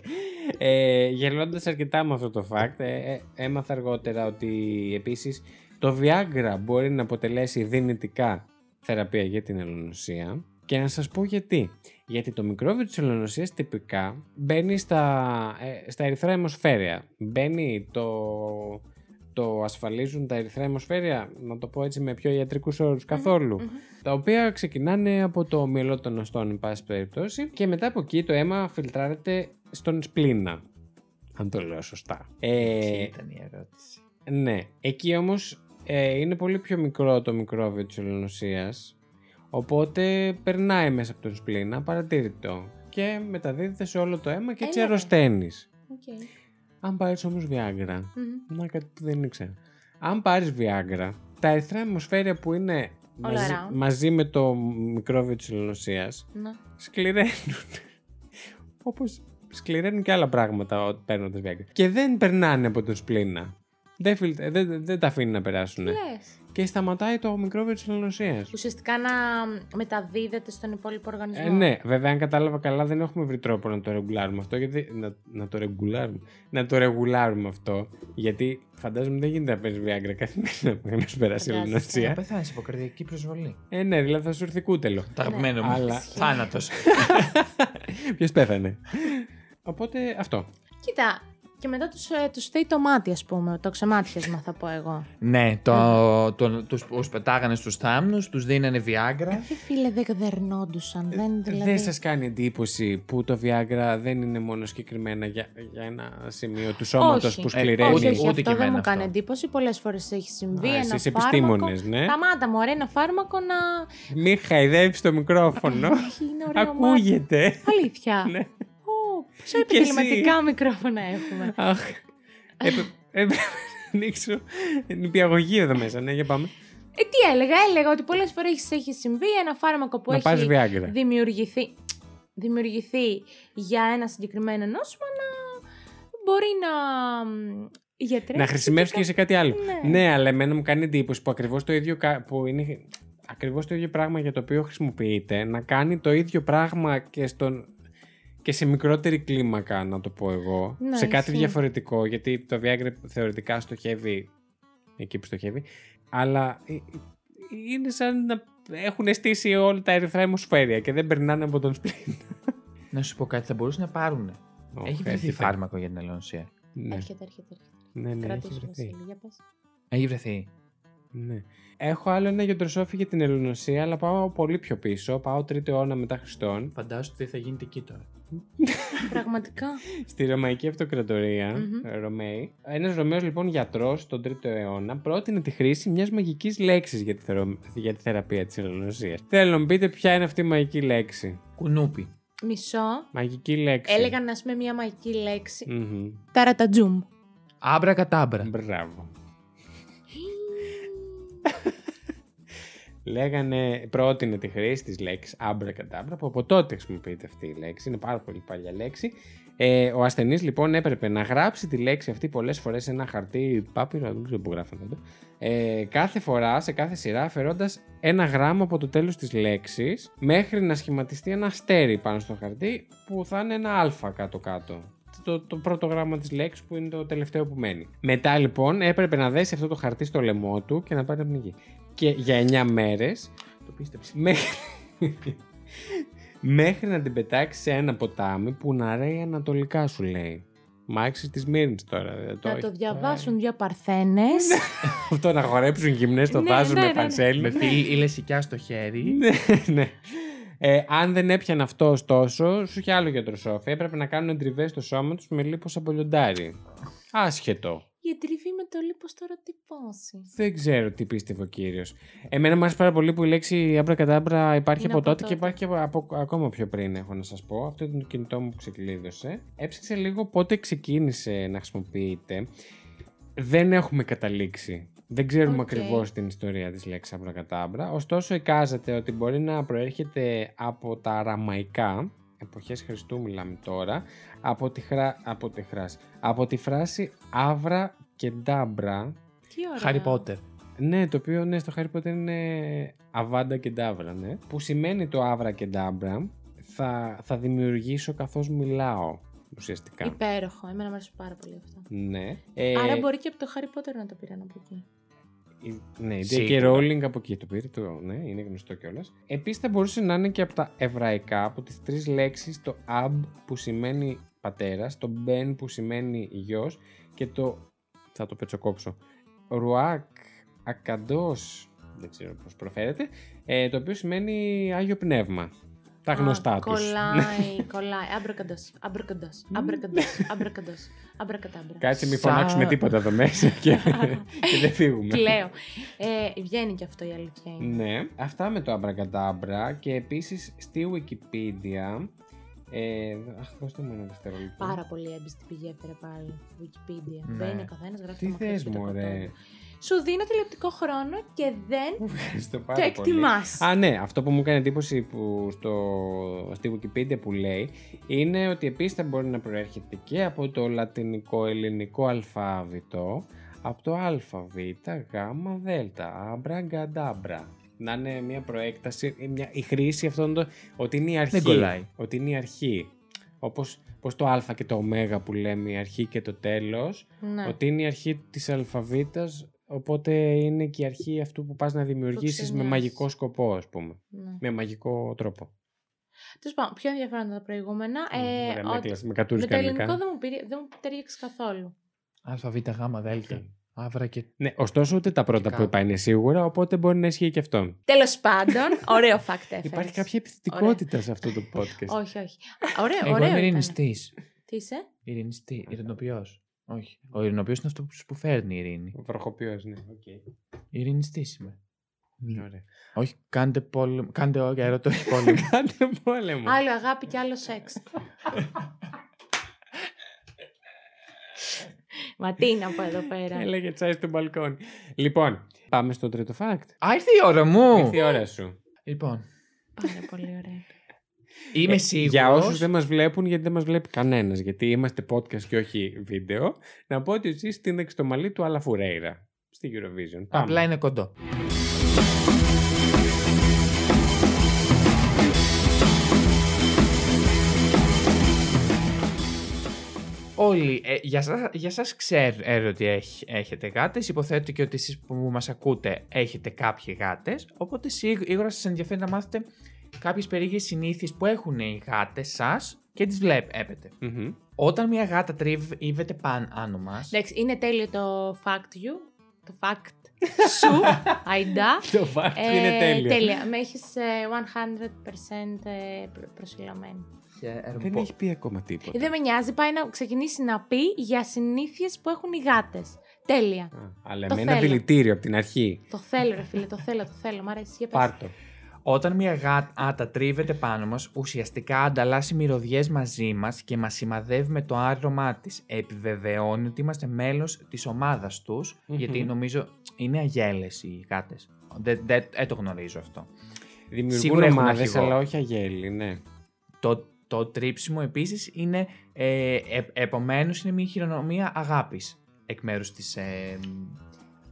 Ε, Γελώντας αρκετά με αυτό το fact, ε, ε, έμαθα αργότερα ότι επίσης το Viagra μπορεί να αποτελέσει δυνητικά θεραπεία για την ελονοσία. Και να σας πω γιατί. Γιατί το μικρόβιο της ελονοσίας τυπικά μπαίνει στα, ε, στα ερυθρά αιμοσφαίρια. Μπαίνει το, το ασφαλίζουν τα ερυθρά αιμοσφαίρια, να το πω έτσι με πιο ιατρικούς όρους καθόλου. Τα οποία ξεκινάνε από το μυαλό των οστών, εν πάση περιπτώσει, και μετά από εκεί το αίμα φιλτράρεται στον σπλήνα. Αν το λέω σωστά. Ε, Αυτή ήταν η ερώτηση. ναι. Εκεί όμως ε, είναι πολύ πιο μικρό το μικρόβιο της ελονοσίας, οπότε περνάει μέσα από τον σπλήνα, απαρατήρητο. Και μεταδίδεται σε όλο το αίμα και έτσι Έλα, ρε. αρρωσταίνεις. Οκ. Αν πάρεις όμως Viagra, Μμμ. να κάτι που δεν ήξερα. Αν πάρεις Viagra, τα ερυθρά αιμοσφαίρια που είναι All μαζί, around. μαζί με το μικρόβιο της ελονοσίας Να. σκληραίνουν. [laughs] Όπως σκληραίνουν και άλλα πράγματα παίρνοντας Viagra. Και δεν περνάνε από τον σπλήνα. Δεν, φιλ- δεν, δεν, δεν τα αφήνει να περάσουν. Λες. Και σταματάει το μικρόβιο της ελονοσία. Ουσιαστικά να μεταδίδεται στον υπόλοιπο οργανισμό. Ε, ναι, βέβαια, αν κατάλαβα καλά, δεν έχουμε βρει τρόπο να το ρεγουλάρουμε αυτό. Γιατί, να, να το ρεγουλάρουμε. Να το ρεγουλάρουμε αυτό. Γιατί φαντάζομαι δεν γίνεται να παίζεις Viagra καθημερινά που να σου περάσει η Φαντάζεσαι. Θα ελονοσία. πεθάνεις από καρδιακή προσβολή. Ε, ναι, δηλαδή θα σου έρθει κούτελο. Το αγαπημένο μου. αλλά- Θάνατος. [laughs] Ποιος πέθανε; Οπότε αυτό. Κοίτα, και μετά τους, ε, τους θέει το μάτι, ας πούμε, το ξεμάτιασμα θα πω εγώ. ναι, το, το, τους, τους πετάγανε στους θάμνους, τους δίνανε Viagra. Ε, φίλε, δεν δερνόντουσαν, δεν δηλαδή... Δεν σας κάνει εντύπωση που το Viagra δεν είναι μόνο συγκεκριμένα για, για ένα σημείο του σώματος Όχι. που Ε, σκληραίνει; όχι, όχι, Ούτε αυτό και δεν εμένα μου κάνει αυτό. εντύπωση. Πολλές φορές έχει συμβεί Α, ένα εσείς φάρμακο. επιστήμονες, ναι. Σταμάτα, μωρέ, ένα φάρμακο να. Μη χαϊδεύεις το μικρόφωνο. Όχι, είναι ωραίο μάτι. Ακούγεται. Αλήθεια. Ναι. Ω, Πόσα Και εσύ. επαγγελματικά μικρόφωνα έχουμε; Αχ. Έπρεπε έπρεπε να ανοίξω νηπιαγωγείο εδώ μέσα. Ναι, για πάμε. Ε, τι έλεγα, έλεγα ότι πολλές φορές έχεις συμβεί ένα φάρμακο που Να έχει πάρει Viagra. δημιουργηθεί, δημιουργηθεί για ένα συγκεκριμένο νόσημα να μπορεί να μ, γιατρέψει. Να χρησιμεύσει και σε κάτι άλλο. Ναι. Ναι, αλλά εμένα μου κάνει εντύπωση που ακριβώς το ίδιο. κα- που είναι ακριβώς το ίδιο πράγμα για το οποίο χρησιμοποιείται, να κάνει το ίδιο πράγμα και, στον, και σε μικρότερη κλίμακα, να το πω εγώ. Ναι, σε κάτι ισχύει. διαφορετικό, γιατί το Viagra θεωρητικά στοχεύει εκεί που στοχεύει. Αλλά ε, ε, είναι σαν να έχουν στήσει όλα τα ερυθρά αιμοσφαίρια και δεν περνάνε από τον σπλήν. [laughs] Να σου πω κάτι, θα μπορούσαν να πάρουν. Οχ, Έχει βρεθεί έρχεται. φάρμακο για την ελονοσία. Ναι, Έρχεται, έρχεται, έρχεται. ναι, ναι, έχει Κρατήσουμε βρεθεί. Βασίλη, για πες. Έχει βρεθεί. Ναι. Έχω άλλο ένα γιατροσόφι για την Ελληνοσία, αλλά πάω πολύ πιο πίσω. Πάω τρίτο αιώνα μετά Χριστόν. Φαντάζομαι ότι θα γίνεται εκεί τώρα. Πραγματικά. Στη Ρωμαϊκή Αυτοκρατορία, Μμμ. Ρωμαίοι. Ένας Ρωμαίος λοιπόν γιατρός τον 3ο αιώνα πρότεινε τη χρήση μιας μαγικής λέξης για, τη θερο- για τη θεραπεία της Ελληνοσία. Θέλω να μου πείτε ποια είναι αυτή η μαγική λέξη. Κουνούπι. Μισό. Μαγική λέξη. Έλεγαν, να πούμε, μια μαγική λέξη. Μμμ. Ταρατατζούμ. Άμπρα κατάμπρα. Μπράβο. Λέγανε, πρότεινε τη χρήση της λέξης abracadabra, που από τότε χρησιμοποιείται αυτή η λέξη, είναι πάρα πολύ παλιά λέξη. Ε, ο ασθενής λοιπόν έπρεπε να γράψει τη λέξη αυτή πολλές φορές σε ένα χαρτί πάπυρο, δεν ξέρω που γράφανε τότε, ε, κάθε φορά, σε κάθε σειρά, αφαιρώντας ένα γράμμα από το τέλος της λέξης, μέχρι να σχηματιστεί ένα αστέρι πάνω στο χαρτί, που θα είναι ένα α κάτω-κάτω. Το, το πρώτο γράμμα της λέξης που είναι το τελευταίο που μένει. Μετά λοιπόν έπρεπε να δέσει αυτό το χαρτί στο λαιμό του και να πάρει να πνιγεί. Και για 9 μέρες Το πίστεψε. Μέχρι... Μέχρι να την πετάξεις σε ένα ποτάμι που να ρέει ανατολικά σου λέει. Μάξι τη Μύρνη τώρα. δεν Να έχεις το πάει. διαβάσουν δύο παρθένες. [laughs] Αυτό να χορέψουν γυμνές στο Ναι, βάζουν ναι, με ναι, ναι. πανσέλι. Με φίλη ή λεσικιά στο χέρι. ναι, ναι. Ε, αν δεν έπιανε αυτό ωστόσο, σου είχε άλλο γιατροσόφι. Έπρεπε να κάνουν τριβές στο σώμα τους με λίπος από λιοντάρι. Άσχετο. Για τριβή με το λίπος τώρα τι πόση. Δεν ξέρω τι πίστευε ο κύριος. Εμένα μου άρεσε πάρα πολύ που η λέξη αμπρακατάμπρα υπάρχει Είναι από από τότε και τότε. υπάρχει και από, από- ακόμα πιο πριν, έχω να σας πω. Αυτό ήταν το κινητό μου που ξεκλείδωσε. Έψαξε λίγο πότε ξεκίνησε να χρησιμοποιείται. Δεν έχουμε καταλήξει. Δεν ξέρουμε Οκ. ακριβώς την ιστορία της λέξης αμπρακατάμπρα. Ωστόσο, εικάζεται ότι μπορεί να προέρχεται από τα αραμαϊκά, εποχές Χριστού μιλάμε τώρα, από τη, χρά... από τη, χράση... από τη φράση άβρα και ντάμπρα, Τι ωραία. Χάρι Πότερ. ναι, το οποίο ναι, στο Harry Potter είναι Αβάντα και Ντάβρα, ναι. Που σημαίνει το Άβρα και Ντάμπρα θα, θα δημιουργήσω καθώς μιλάω, ουσιαστικά. Υπέροχο. Εμένα μου άρεσε πάρα πολύ αυτό. Ναι. Ε, Άρα μπορεί και από το Harry Potter να το πήραν από εκεί. η- Ναι, η J.K. Σίγουρα. Rowling από εκεί το πήρε, το, ναι, είναι γνωστό κιόλας. Επίσης θα μπορούσε να είναι και από τα εβραϊκά, από τις τρεις λέξεις, το Ab που σημαίνει πατέρας, το Ben που σημαίνει γιος και το, θα το πετσοκόψω, Ρουάκ Ακαντός, δεν ξέρω πώς προφέρεται, ε, το οποίο σημαίνει Άγιο Πνεύμα. Τα γνωστά Α, τους. Κολλάει, [laughs] κολλάει. Άμπρακαντος, άμπρακαντος, άμπρακαντος, άμπρακαντος, άμπρακατάμπρα. Κάτσε μην Σα- φωνάξουμε τίποτα εδώ μέσα και, [laughs] και δεν φύγουμε. Κλαίω. Ε, βγαίνει και αυτό η αλήθεια είναι. Ναι, αυτά με το αμπραγκατάμπρα και επίσης στη Wikipedia ε, αχ, δώστε μου ένα δευτερόλεπτο. Πάρα πολύ έμπιστη πηγή έφερε πάλι. Wikipedia. Ναι. Μπαίνει ο καθένας, γράφει Τι το μαθητή θες και το μωρέ. κοτόπουλο. Σου δίνω τηλεοπτικό χρόνο και δεν Ευχαριστώ το πάρα πολύ. εκτιμάς. Α, ναι, αυτό που μου έκανε εντύπωση που στο, στη Wikipedia που λέει είναι ότι επίσης θα μπορεί να προέρχεται και από το λατινικό ελληνικό αλφάβητο, από το α, β, γ, δ, άμπρα, γκαντάμπρα. Να είναι μια προέκταση, ε, μια, η χρήση αυτών των. ότι είναι η αρχή. Δεν κολλάει. Ότι είναι η αρχή. Όπως, πως το α και το ω που λέμε, η αρχή και το τέλος, Ναι. ότι είναι η αρχή της αλφαβήτας, οπότε είναι και η αρχή αυτού που πας να δημιουργήσεις με ξενιάζεις. μαγικό σκοπό, ας πούμε. ναι. Με μαγικό τρόπο. Τέλος πάντων, πιο ενδιαφέροντα τα προηγούμενα. Ε, Ωραία, με ότι- έκλασες, με κατούρεις με το ελληνικό κανονικά. δεν μου, πήρε, δεν μου ταιριάξει καθόλου. Α, Β, Γ, Δ. Άβρα και. Ναι, ωστόσο ούτε τα πρώτα που κάτω. είπα είναι σίγουρα, οπότε μπορεί να ισχύει και αυτό. Τέλος πάντων, ωραίο fact [laughs] έφερες. Υπάρχει κάποια επιθετικότητα σε αυτό το podcast. Όχι, όχι. Α, Ωραίο, Εγώ ωραίο είμαι ήταν. ειρηνιστής. Τι είσαι; Ειρηνιστής. Ειρηνοποιός. Όχι. Ο ειρηνοποιός είναι αυτός που φέρνει η ειρήνη. Ο βροχοποιός, ναι, οκ. Ειρηνιστής είμαι. Ωραία. Όχι, κάντε πόλεμο. Κάντε όχι, ερωτώ [laughs] πόλεμο. Κάντε πόλεμο. Άλλο αγάπη και άλλο σεξ. [laughs] [laughs] Μα τι είναι από εδώ πέρα. Έλεγε τσάι στο μπαλκόνι. Λοιπόν, πάμε στο τρίτο fact. Α, ήρθε η ώρα μου! Ήρθε η ώρα σου. Λοιπόν, Πάρα πολύ ωραία. [laughs] είμαι Ε, σίγουρος... Για όσους δεν μας βλέπουν, γιατί δεν μας βλέπει κανένας, γιατί είμαστε podcast και όχι βίντεο, να πω ότι εσύ στείναξε το μαλλί του Αλα Φουρέιρα στη Eurovision. Πάμε. Απλά είναι κοντό. Όλοι, ε, για, σας, για σας ξέρω ότι έχ- έχετε γάτες, υποθέτω και ότι εσείς που μας ακούτε έχετε κάποιοι γάτες, οπότε σίγουρα σας ενδιαφέρει να μάθετε κάποιες περίεργες συνήθειες που έχουν οι γάτες σας και τις βλέπετε. Μμμ. Όταν μια γάτα τρίβεται πάνω μας, Εντάξει, είναι τέλειο το fact you. Το fact [laughs] σου, Αϊντά. Το fact Ε, είναι τέλειο. Τέλεια. Με έχεις 100% ε, προ- προσιλωμένη. Δεν έχει πει ακόμα τίποτα. Ε, Δεν με νοιάζει, πάει να ξεκινήσει να πει για συνήθειες που έχουν οι γάτες. Τέλεια. Α, αλλά Το με ένα θέλω. δηλητήριο από την αρχή. Το θέλω, ρε φίλε, το θέλω, το θέλω. Μ' αρέσει. Για πες. Πάρτο. Όταν μια γάτα τρίβεται πάνω μας, ουσιαστικά ανταλλάσσει μυρωδιές μαζί μας και μας σημαδεύει με το άρωμά της. Επιβεβαιώνει ότι είμαστε μέλος της ομάδας τους, Μμμ. γιατί νομίζω είναι αγέλες οι γάτες. Δεν, δεν, δεν το γνωρίζω αυτό. Δημιουργούν Σίγουρα έχουν ομάδες, αρχηγό. αλλά όχι αγέλη, ναι. Το, το τρίψιμο επίσης είναι, ε, ε, επομένως είναι μια χειρονομία αγάπης εκ μέρους της ε,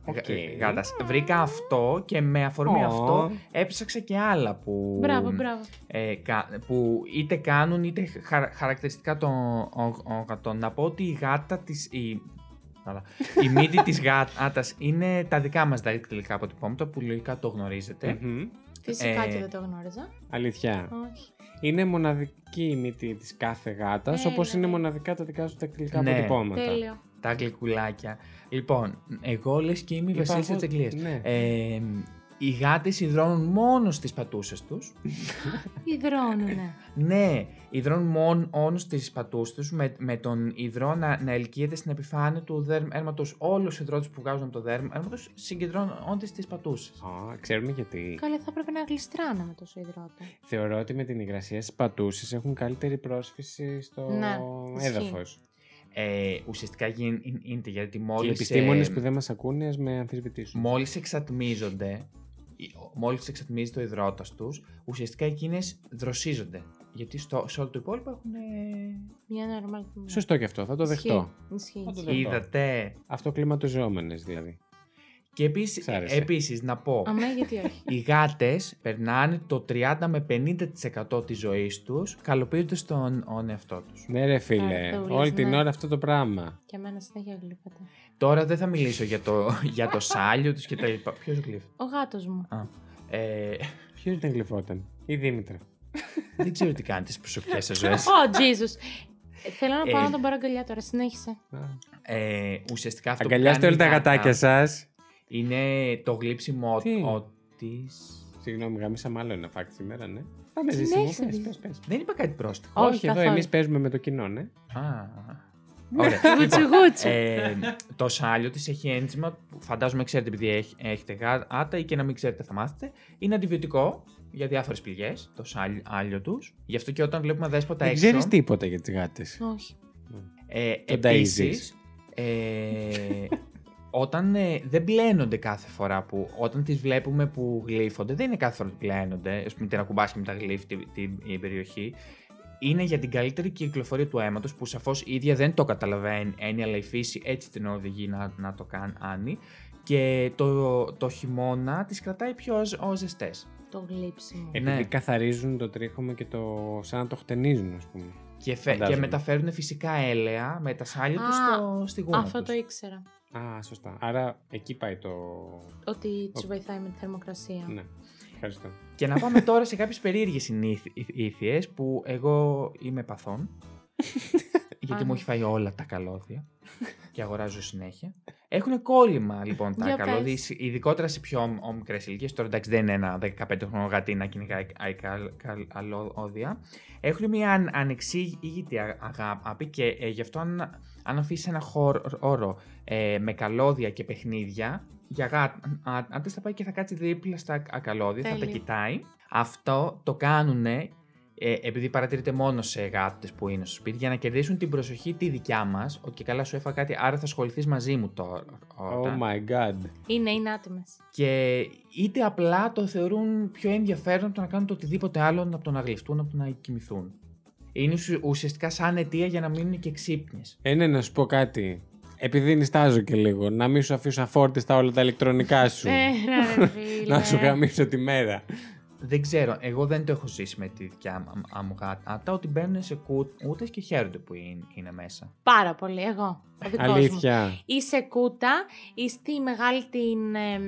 Οκ. γα- γάτας. Βρήκα αυτό και με αφορμή Ω. αυτό έψαξα και άλλα που... Μπράβο, μπράβο. ε, κα- που είτε κάνουν είτε χαρα- χαρακτηριστικά των ο- ο- γατών. Να πω ότι η γάτα της... Η, καλά. η μύτη της γάτας είναι τα δικά μας δακτυλικά αποτυπώματα που λογικά το γνωρίζετε. Μμμ. Φυσικά Ε, και δεν το γνώριζα. Αλήθεια. Όχι. Είναι μοναδική η μύτη της κάθε γάτας, Ε, όπως ναι. είναι μοναδικά τα δικά σου δακτυλικά Ναι. αποτυπώματα. Τέλειο. Τα γλυκουλάκια. Λοιπόν, εγώ λες και είμαι η Είπα βασίλισσα εγώ- της Αγγλίας. ναι. Ε, οι γάτες υδρώνουν μόνο στις πατούσες τους. Υδρώνουνε. ναι, υδρώνουν μόνο, μόνο στις πατούσες τους με, με τον υδρό να, να ελκύεται στην επιφάνεια του δέρματος. Όλους οι υδρότες που βγάζουν από το δέρμα τους συγκεντρώνονται στις πατούσες. Α, ξέρουμε γιατί. Καλά, θα έπρεπε να γλιστράνε με τόσο υδρότα. Θεωρώ ότι με την υγρασία στις πατούσες έχουν καλύτερη πρόσφυση στο Ναι, ισχύει. έδαφος. Ε, ουσιαστικά γι- είναι γίνεται γιατί Και οι μόλις, επιστήμονες ε, που δεν μας ακούνε ας με αμφισβητήσουν. μόλις εξατμίζονται, ή- μόλις εξατμίζεται ο υδρότας τους, ουσιαστικά εκείνες δροσίζονται. Γιατί στο, σε όλο το υπόλοιπο έχουν... ε, Μια normal τιμή. Σωστό και αυτό, θα το δεχτώ. Ισχύει. Θα το ισχύει. δεχτώ. Είδατε. Αυτό κλιματοζωόμενες δηλαδή. Και επίσης, Σ' άρεσε. επίσης να πω, Αμέ, γιατί όχι. οι γάτες περνάνε το 30 με 50% της ζωής τους καλοποιούνται τον τον εαυτό τους. Ναι ρε φίλε, Καρτούλες, όλη την ναι. ώρα αυτό το πράγμα. Και εμένα συνέχεια γλύφεται. Τώρα δεν θα μιλήσω για το, για το σάλιο τους και τα λοιπά. Ποιος γλύφει; Ο γάτος μου. Α, ε, Ποιος δεν γλυφόταν, η Δήμητρα. δεν ξέρω τι κάνει τις προσωπικές σας ζωές. Ω, Jesus. Ε, Θέλω να πάω Ε, να τον πάρω αγκαλιά τώρα. Συνέχισε. Α. Ε, ουσιαστικά αυτό που Αγκαλιάστε κάνει όλα τα η γάτα γατάκια σας. Είναι το γλύψιμο Τι; της... Συγγνώμη, γάμισα άλλο ένα φάκ σήμερα, ναι. Πάμε Τι ζήσιμο, έχεις πες, δει; πες, πες. Δεν είπα κάτι πρόστιχο. Όχι, Όχι, εδώ καθόλου. εμείς παίζουμε με το κοινό, ναι. Α, Ωραία. Γούτσου, Λοιπόν, γούτσου. ε, το σάλιο της έχει ένζημα, που φαντάζομαι ξέρετε επειδή έχ- έχετε γάτα ή και να μην ξέρετε θα μάθετε. Είναι αντιβιωτικό για διάφορες πληγές, το σάλιο τους. Γι' αυτό και όταν βλέπουμε δέσποτα Δεν έξω... ξέρεις τίποτα για τις γάτες. Όχι. Ε, Τον επίσης, ε, όταν ε, δεν μπλένονται κάθε φορά που, όταν τις βλέπουμε που γλύφονται, δεν είναι κάθε φορά που μπλένονται, ας πούμε την ακουμπάς και μετά γλύφει την, την, η περιοχή. Είναι για την καλύτερη κυκλοφορία του αίματος που σαφώς η ίδια δεν το καταλαβαίνει, αλλά η φύση έτσι την οδηγεί να, να το κάνει και το, το χειμώνα τις κρατάει πιο ως, ζεστές. Το γλείψιμο. Επειδή Ναι. καθαρίζουν το τρίχωμα και το. σαν να το χτενίζουν, ας πούμε. Και, φε- και Φαντάζομαι. μεταφέρουν φυσικά έλαια με τα σάλια τους Α, στο, στη γούνα Αυτό τους. το ήξερα. Α, σωστά. Άρα εκεί πάει το. Ότι τους Οκ. βοηθάει με τη θερμοκρασία. Ναι. Ευχαριστώ. Και να πάμε τώρα σε κάποιες περίεργες συνήθειες που εγώ είμαι παθών. [laughs] γιατί Α, μου ναι. έχει φάει όλα τα καλώδια και αγοράζω συνέχεια. Έχουν κόλλημα λοιπόν τα Για καλώδια, πες. ειδικότερα σε πιο μικρές ηλικίες. Τώρα εντάξει δεν είναι ένα 15 χρονικό γατί να κυνηγάει καλ- καλ- καλώδια. Έχουν μια αν, ανεξήγητη α- αγάπη και ε, γι' αυτό αν, αν αφήσεις ένα χώρο ε, με καλώδια και παιχνίδια, για γάτε θα πάει και θα κάτσει δίπλα στα κα- καλώδια, θα τα Τέλειο. κοιτάει. Αυτό το κάνουν επειδή παρατηρείται μόνο σε γάτες που είναι στο σπίτι, για να κερδίσουν την προσοχή τη δικιά μας. Ότι καλά σου έφαγα κάτι, άρα θα ασχοληθείς μαζί μου τώρα. Oh my god. Είναι, είναι άτιμες. Και είτε απλά το θεωρούν πιο ενδιαφέρον από το να κάνουν το οτιδήποτε άλλο από το να γλυφτούν, από το να κοιμηθούν. Είναι ουσ- ουσιαστικά σαν αιτία για να μείνουν και ξύπνες. Ε, ναι, να σου πω κάτι. Επειδή νιστάζω και λίγο, να μην σου αφήσω αφόρτιστα όλα τα ηλεκτρονικά σου. Ε, ρε, ρε, [laughs] φίλε. να σου γαμίσω τη μέρα. Δεν ξέρω, εγώ δεν το έχω ζήσει με τη δικιά μου- α- μου γάτα, ότι μπαίνουν σε κούτες και χαίρονται που είναι, είναι μέσα. Πάρα πολύ, εγώ. Ο δικός μου. Αλήθεια. Ή σε κούτα, ή στη μεγάλη την εμ,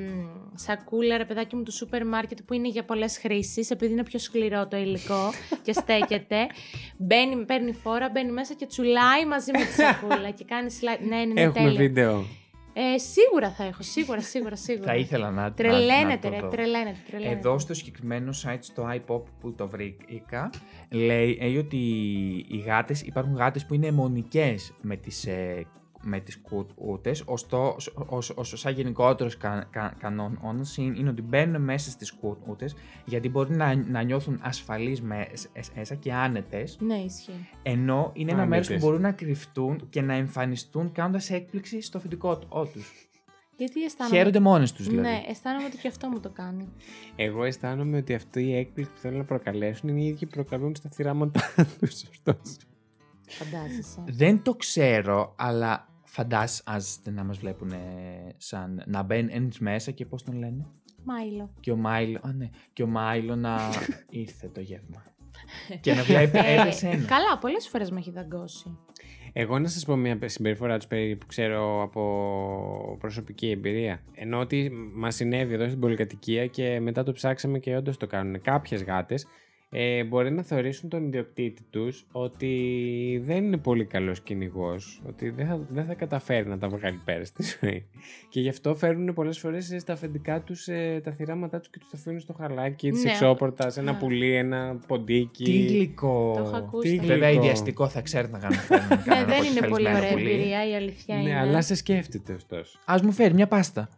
σακούλα, ρε παιδάκι μου, του σούπερ μάρκετ που είναι για πολλές χρήσεις, επειδή είναι πιο σκληρό το υλικό [laughs] και στέκεται. Μπαίνει, παίρνει φόρα, μπαίνει μέσα και τσουλάει μαζί με τη [laughs] σακούλα και κάνει slide. Ναι, ναι, ναι, Έχουμε τέλεια. βίντεο. Ε, σίγουρα θα έχω, σίγουρα, σίγουρα, σίγουρα. Θα ήθελα να, να, Τρελαίνεται, να ρε, το δω. τρελαίνεται, τρελαίνεται. Εδώ στο συγκεκριμένο site, στο iPop που το βρήκα, λέει ε, ότι οι γάτες, υπάρχουν γάτες που είναι αιμονικές με τις, ε, με τις κούτες, ωστόσο, όσο σαν γενικότερος κα, κα, κανόνας είναι, είναι ότι μπαίνουν μέσα στις κούτες γιατί μπορεί να, να νιώθουν ασφαλείς μέσα και άνετες, Ναι, ισχύει. ενώ είναι ένα μέρος που Άνετες. μπορούν να κρυφτούν και να εμφανιστούν κάνοντας έκπληξη στο αφεντικό τους. Γιατί αισθάνομαι. Χαίρονται μόνες τους δηλαδή. Ναι, αισθάνομαι ότι και αυτό μου το κάνει. Εγώ αισθάνομαι ότι αυτή η έκπληξη που θέλουν να προκαλέσουν είναι οι ίδιοι που προκαλούν στα θυράματά τους. Ωστόσο. Φαντάζεσαι. Δεν το ξέρω, αλλά φαντάζεστε να μας βλέπουν σαν να μπαίνει μέσα και πώς τον λένε; Μάιλο. Και ο Μάιλο, α, ναι, και ο Μάιλο να [laughs] ήρθε το γεύμα. και να βλέπει [laughs] Ε, έπεσε ένα. καλά, πολλές φορές με έχει δαγκώσει. Εγώ να σας πω μια συμπεριφορά τους περί- που ξέρω από προσωπική εμπειρία. Ενώ ότι μας συνέβη εδώ στην πολυκατοικία και μετά το ψάξαμε και όντως το κάνουν. Κάποιες γάτες ε, μπορεί να θεωρήσουν τον ιδιοκτήτη τους ότι δεν είναι πολύ καλός κυνηγός, ότι δεν θα, δεν θα καταφέρει να τα βγάλει πέρα στη ζωή. Και γι' αυτό φέρνουν πολλές φορές ε, στα αφεντικά τους ε, τα θυράματά τους και τους τα αφήνουν στο χαλάκι, τις Ναι. εξώπορτα, σε ένα Ναι. πουλί, ένα ποντίκι. Τι γλυκό. Το έχω ακούσει. τι Βέβαια, γλυκό. ιδιαστικό θα ξέρει να κάνει φέρνει Ναι, κανένα δεν είναι πολύ αποκεφαλισμένο ωραία πουλί. εμπειρία, η αλήθεια είναι. Ναι, αλλά σε σκέφτεται ωστόσο. Ας μου φέρει μια πάστα. [laughs]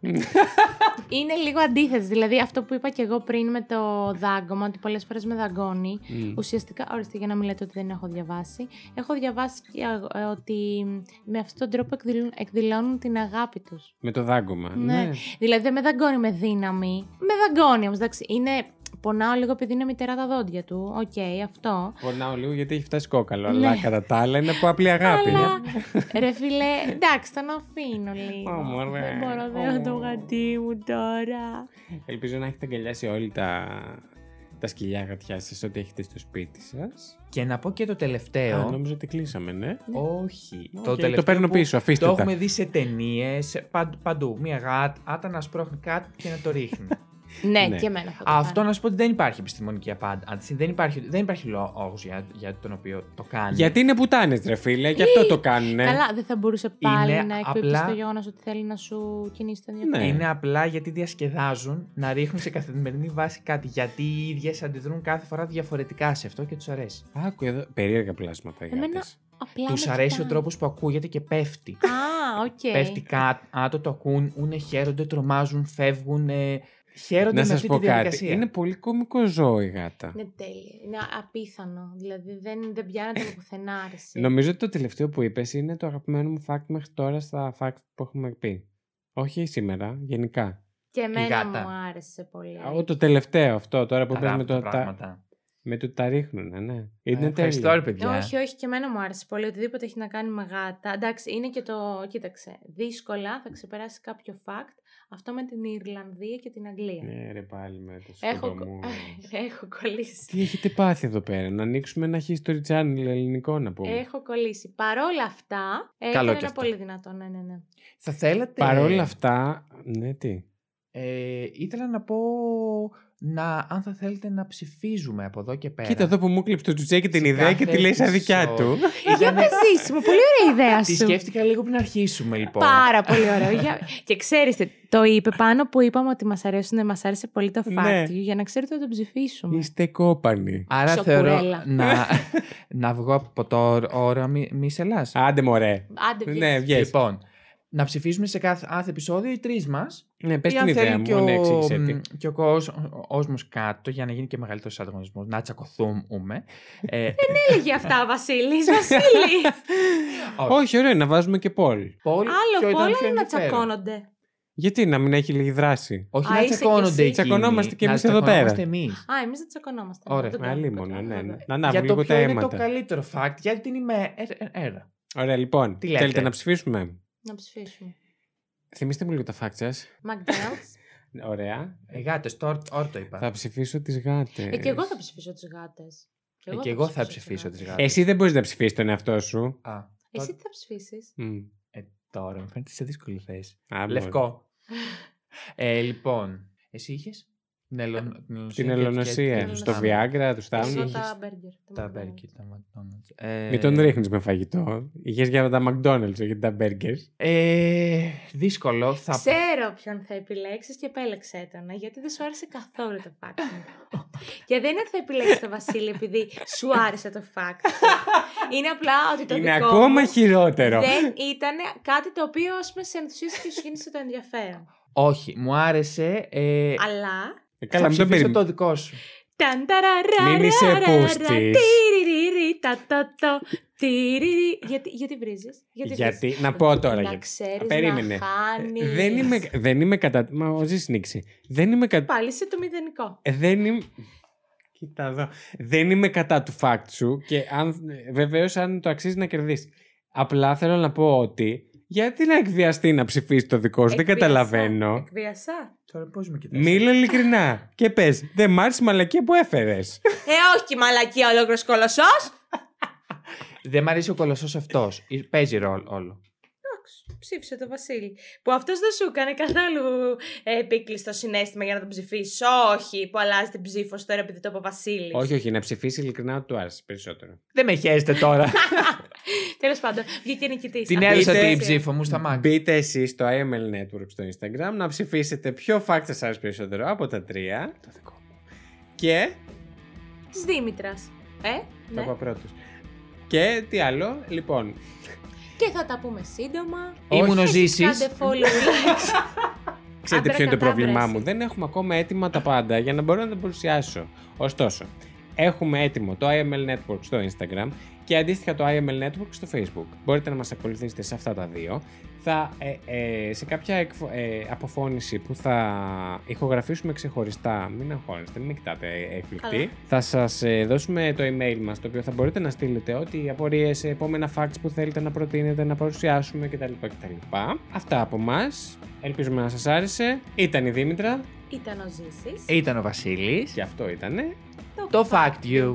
Είναι λίγο αντίθεση. Δηλαδή, αυτό που είπα και εγώ πριν με το δάγκωμα, ότι πολλές φορές με δαγκώνει. Μμ. Ουσιαστικά, ορίστε για να μην λέτε ότι δεν έχω διαβάσει. Έχω διαβάσει και, ε, ότι με αυτόν τον τρόπο εκδηλώνουν, εκδηλώνουν την αγάπη τους. Με το δάγκωμα. Ναι. ναι. Δηλαδή, δεν με δαγκώνει με δύναμη. Με δαγκώνει όμως, εντάξει. Είναι. Πονάω λίγο επειδή είναι μυτερά τα δόντια του. Οκ, αυτό. Πονάω λίγο γιατί έχει φτάσει κόκαλο. Ναι. Αλλά κατά τα άλλα είναι από απλή αγάπη. Αλλά, ρε φίλε, εντάξει, τον αφήνω λίγο. Ω, μωρέ. δεν μπορώ, δεν έχω το Ω. γατί μου τώρα. Ελπίζω να έχετε αγκαλιάσει όλοι τα, τα σκυλιά γατιά σας ό,τι έχετε στο σπίτι σας. Και να πω και το τελευταίο. Α, νόμιζα ότι κλείσαμε, ναι. Όχι. Οκ, το, το τελευταίο παίρνω που πίσω, αφήστε Το τα. έχουμε δει σε ταινίες παντού. Μία γάτα να σπρώχνει κάτι και να το ρίχνει. [laughs] Ναι, Ναι. και εμένα αυτό. το Αυτό κάνω. να σου πω ότι δεν υπάρχει επιστημονική απάντηση. Δεν υπάρχει, δεν υπάρχει λόγος για, για τον οποίο το κάνει. Γιατί είναι πουτάνες, ρε φίλε, γι' αυτό το κάνουνε. Καλά, δεν θα μπορούσε πάλι Είναι να εκπίπτει απλά- στο γεγονός ότι θέλει να σου κινήσει το ενδιαφέρον. Ναι. Είναι απλά γιατί διασκεδάζουν να ρίχνουν σε καθημερινή βάση κάτι. Γιατί οι ίδιες αντιδρούν κάθε φορά διαφορετικά σε αυτό και τους αρέσει. Άκου εδώ. Περίεργα πλάσματα οι Εμένα γάτες. Απλά Τους με αρέσει ο κοιτάνε. τρόπος που ακούγεται και πέφτει. Α, οκ. Πέφτει κάτω, το ακούν, χαίρονται, τρομάζουν, φεύγουν. Ε, χαίρονται Να με σας αυτή πω τη κάτι. διαδικασία. Είναι πολύ κωμικό ζώο η γάτα. Είναι τέλεια. Είναι απίθανο. Δηλαδή δεν, δεν πιάνεται από πουθενά άρεση. Νομίζω ότι το τελευταίο που είπες είναι το αγαπημένο μου fact μέχρι τώρα στα fact που έχουμε πει. Όχι σήμερα, γενικά. Και εμένα γάτα. μου άρεσε πολύ. Α, Το τελευταίο αυτό τώρα που Τα είπες με ράπτα το. τα- πράγματα. Με το τα ρίχνουν, ναι. Είναι Ε, Ευχαριστώ, τέλειο. ρε παιδιά. Όχι, όχι, και εμένα μου άρεσε πολύ. Οτιδήποτε έχει να κάνει με γάτα. Εντάξει, είναι και το. Κοίταξε. Δύσκολα θα ξεπεράσει κάποιο fact. Αυτό με την Ιρλανδία και την Αγγλία. Ναι, ρε πάλι με το Έχω, σκοτωμό. [laughs] κο- έχω κολλήσει. Τι έχετε πάθει εδώ πέρα, να ανοίξουμε ένα history channel ελληνικό να πούμε. Έχω κολλήσει. Παρόλα αυτά, Καλό έκανε κι ένα αυτό. πολύ δυνατό. Ναι, ναι, ναι. Θα θέλατε. Παρ' όλα αυτά, ναι τι; Ε, ήθελα να πω να, αν θα θέλετε να ψηφίζουμε από εδώ και πέρα. Κοίτα εδώ που μου κλείψε το τσουτσέκι την Σε ιδέα και κάθε τη λέει σαν δικιά episode. του. [laughs] Για Ήτανε- πες πολύ ωραία ιδέα Τη σου. σκέφτηκα λίγο πριν αρχίσουμε, λοιπόν. Πάρα πολύ [laughs] ωραίο. Για- και ξέρετε, το είπε πάνω που είπαμε ότι μας αρέσουν, μας άρεσε πολύ το fact Ναι. you, για να ξέρετε ότι το ψηφίσουμε. Είστε κόπανοι. Άρα Σοκουρέλα. θεωρώ να, [laughs] να βγω από το όρο μη, μη σελάς. Άντε μωρέ. Άντε, βγες. Ναι, βγες. Λοιπόν, να ψηφίσουμε σε κάθε, κάθε επεισόδιο οι τρεις μας. Ναι, πες Ή την αν ιδέα θέλει μου, και ναι, ο, εξήγησέ τη. και ο κόσμος κάτω για να γίνει και μεγαλύτερος ανταγωνισμός, να τσακωθούμε. ε, [laughs] Έλεγε αυτά ο Βασίλης. Βασίλη! [laughs] Όχι, ωραία, να βάζουμε και πόλ. Πολ, ποιο Άλλο ήταν πόλο πιο είναι να ενδιαφέρον. τσακώνονται; Γιατί να μην έχει λίγη δράση; Όχι Α, να είσαι τσακώνονται κι εσύ. εκείνοι, Τσακωνόμαστε κι να εμείς εδώ πέρα. τσακωνόμαστε εμείς. Α, εμείς δεν τσακωνόμαστε. Ωραία. Δεν κάνουμε Αλίμονο, τίποτα. ναι. Βέβαια. Να ανάβουν Για το λίγο τα ποιο είναι το αίματα. καλύτερο fact, γιατί την είμαι ε- ε- έρα. Ωραία, λοιπόν. Τι λέτε; Θέλετε να ψηφίσουμε; Να ψηφίσουμε. Θυμήστε μου λίγο τα fact σας. McDonald's. [laughs] Ωραία. Ε, γάτες, τώρα το είπα. Θα ψηφίσω τις γάτες. ε, και εγώ θα ψηφίσω τις γάτες. Ε, και εγώ θα ψηφίσω τις γάτες. Εσύ δεν μπορείς να ψηφίσεις τον εαυτό σου. Α, Εσύ τότε- τι θα ψηφίσεις; Μμ. ε, τώρα με φαίνεται σε δύσκολη θέση. Α, μπορεί. Λευκό. [laughs] ε, λοιπόν, εσύ είχες; Την ελο- την ελονοσία. Την και- ελονοσία. και- Στο Α, Viagra, του Εγώ στάμνου. είχες τα μπέργκερ. Τα μπέργκερ, τα McDonald's. Ε, Μην τον ρίχνεις με φαγητό. Είχες για τα McDonald's, όχι τα burgers. Ε, δύσκολο. Θα... Ξέρω ποιον θα επιλέξεις και επέλεξε τον, γιατί δεν σου άρεσε καθόλου το fact μου. [laughs] και δεν είναι ότι θα επιλέξεις τον Βασίλη επειδή σου άρεσε το fact. είναι απλά ότι το Είναι δικό ακόμα μου χειρότερο. δεν ήταν κάτι το οποίο ας πούμε, σε ενθουσίασε και σου γίνησε το ενδιαφέρον. Όχι, μου άρεσε. Ε, Αλλά. Ε, θα Καλά, μην το ψηφίσω περι... το δικό σου. Ταν, ταραραραραρα, Μην είσαι πούστης. τιριριρι, τα, τα, τα, τιριρι. Γιατί, γιατί βρίζεις, γιατί, βρίζεις; Γιατί, να πω τώρα. Να γιατί- ξέρεις Περίμενε. να χάνεις. Δεν είμαι, δεν είμαι κατά. Μα ο Ζήσης νίξει. Δεν είμαι κατά. Πάλι σε το μηδενικό. Ε, Δεν είμαι. Κοίτα εδώ. Δεν είμαι κατά του fact σου και αν, βεβαίως αν το αξίζει να κερδίσεις. Απλά θέλω να πω ότι γιατί να εκβιαστεί να ψηφίσει το δικό σου, δεν Εκβίασα. καταλαβαίνω. Εκβίασα. Τώρα πώς με κοιτάς. Μίλα ειλικρινά. και πες, δεν μ' άρεσε η μαλακία που έφερες. Ε, όχι μαλακία ολόκληρος κολοσσός. Δεν μ' αρέσει ο κολοσσός αυτός. Παίζει ρόλο όλο. Εντάξει, ψήφισε το Βασίλη. Που αυτός δεν σου έκανε καθόλου ε, επίκλειστο συνέστημα για να τον ψηφίσεις. Όχι, που αλλάζει την ψήφος σου τώρα επειδή το είπε ο Βασίλης. όχι, όχι, να ψηφίσει ειλικρινά ότι του άρεσε περισσότερο. Δεν με χαίρεστε τώρα. [laughs] Τέλος πάντων, βγήκε νικητή. Την έδωσα Μπείτε- την ψήφο μου στα μάτια. Μπείτε εσείς στο IML Network στο Instagram να ψηφίσετε ποιο fact σας άρεσε περισσότερο από τα τρία. Το δικό μου. Και. Της Δήμητρας. Ε, Το ναι. είπα πρώτος. Και τι άλλο, λοιπόν. Και θα τα πούμε σύντομα. Ήμουν ο Εσείς Ζήσης. Κάντε follow, like. [laughs] Ξέρετε Άντρα ποιο είναι το κατά πρόβλημά βρέση. μου. Δεν έχουμε ακόμα έτοιμα τα πάντα για να μπορώ να τα παρουσιάσω. Ωστόσο, έχουμε έτοιμο το IML Network στο Instagram και αντίστοιχα το IML Network στο Facebook. Μπορείτε να μας ακολουθήσετε σε αυτά τα δύο. Θα, ε, ε, σε κάποια εκφο- ε, αποφώνηση που θα ηχογραφήσουμε ξεχωριστά, μην αγχώνεστε, μην κοιτάτε έκπληκτοι, Καλά. θα σας ε, δώσουμε το email μας, το οποίο θα μπορείτε να στείλετε ό,τι απορίες, επόμενα facts που θέλετε να προτείνετε, να παρουσιάσουμε κτλ. κτλ. Αυτά από μας. Ελπίζουμε να σας άρεσε. Ήταν η Δήμητρα Ήταν ο Ζήσης. Ήταν ο Βασίλης. και αυτό ήτανε. Το fact you.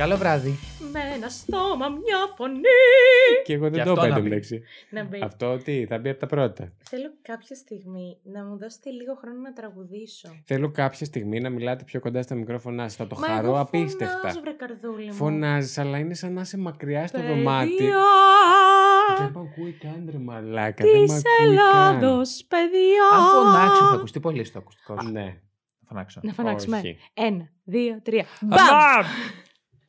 Καλό βράδυ. Με ένα στόμα, μια φωνή. Και εγώ Και δεν το αυτό είπα να το μπει. λέξη. Να μπει. Αυτό τι, θα μπει από τα πρώτα. Θέλω κάποια στιγμή να μου δώσετε λίγο χρόνο να τραγουδήσω. Θέλω κάποια στιγμή να μιλάτε πιο κοντά στα μικρόφωνά σας. Θα το Μα χαρώ εγώ απίστευτα. Φωνάζω, βρε καρδούλη μου. Φωνάζεις, αλλά είναι σαν να είσαι μακριά στο Παιδιά δωμάτιο. Δεν μ' ακούει καν ρε μαλάκα. Δεν μ' της ακούει καν. Ελλάδος, παιδιά. Αν φωνάξω, θα ακουστεί πολύ στο ακουστικό σου. Ναι. Θα φωνάξω. Να φωνάξουμε. Όχι. Ένα, δύο, τρία. Μπαμ! Μπαμ!